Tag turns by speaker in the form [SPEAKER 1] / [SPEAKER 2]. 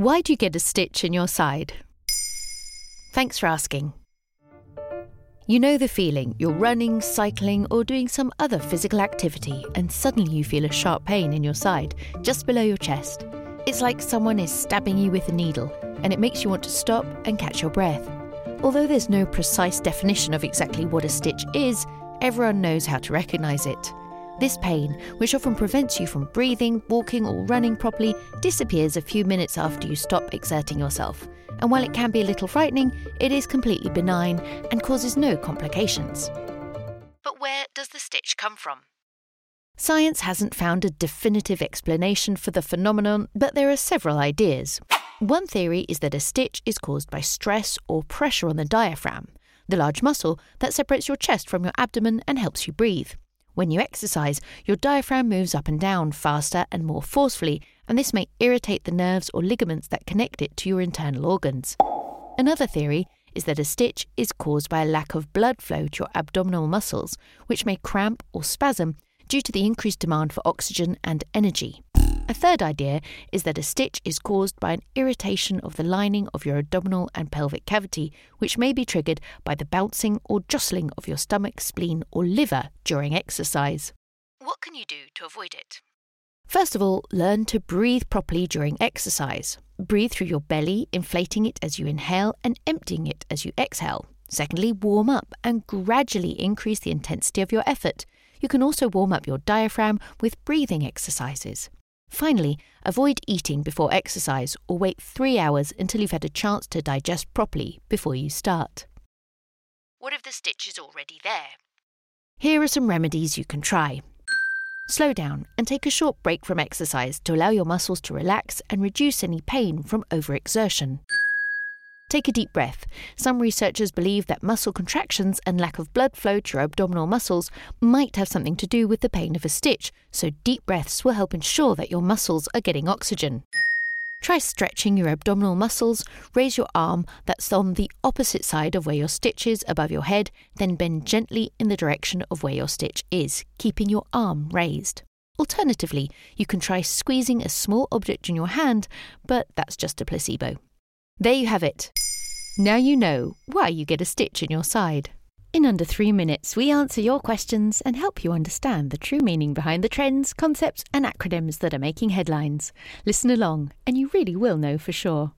[SPEAKER 1] Why do you get a stitch in your side? Thanks for asking. You know the feeling you're running, cycling, or doing some other physical activity, and suddenly you feel a sharp pain in your side, just below your chest. It's like someone is stabbing you with a needle, and it makes you want to stop and catch your breath. Although there's no precise definition of exactly what a stitch is, everyone knows how to recognise it. This pain, which often prevents you from breathing, walking, or running properly, disappears a few minutes after you stop exerting yourself and while it can be a little frightening, it is completely benign and causes no complications.
[SPEAKER 2] But where does the stitch come from?
[SPEAKER 1] Science hasn't found a definitive explanation for the phenomenon, but there are several ideas. One theory is that a stitch is caused by stress or pressure on the diaphragm, the large muscle that separates your chest from your abdomen and helps you breathe. When you exercise, your diaphragm moves up and down faster and more forcefully, and this may irritate the nerves or ligaments that connect it to your internal organs. Another theory is that a stitch is caused by a lack of blood flow to your abdominal muscles, which may cramp or spasm due to the increased demand for oxygen and energy. A third idea is that a stitch is caused by an irritation of the lining of your abdominal and pelvic cavity, which may be triggered by the bouncing or jostling of your stomach, spleen, or liver during exercise.
[SPEAKER 2] What can you do to avoid it?
[SPEAKER 1] First of all, learn to breathe properly during exercise. Breathe through your belly, inflating it as you inhale and emptying it as you exhale. Secondly, warm up and gradually increase the intensity of your effort. You can also warm up your diaphragm with breathing exercises. Finally, avoid eating before exercise or wait three hours until you've had a chance to digest properly before you start.
[SPEAKER 2] What if the stitch is already there?
[SPEAKER 1] Here are some remedies you can try. Slow down and take a short break from exercise to allow your muscles to relax and reduce any pain from overexertion. Take a deep breath. Some researchers believe that muscle contractions and lack of blood flow to your abdominal muscles might have something to do with the pain of a stitch, so deep breaths will help ensure that your muscles are getting oxygen. Try stretching your abdominal muscles, raise your arm that's on the opposite side of where your stitch is above your head, then bend gently in the direction of where your stitch is, keeping your arm raised. Alternatively, you can try squeezing a small object in your hand, but that's just a placebo. There you have it. Now you know why you get a stitch in your side. In under three minutes, we answer your questions and help you understand the true meaning behind the trends, concepts, and acronyms that are making headlines. Listen along, and you really will know for sure.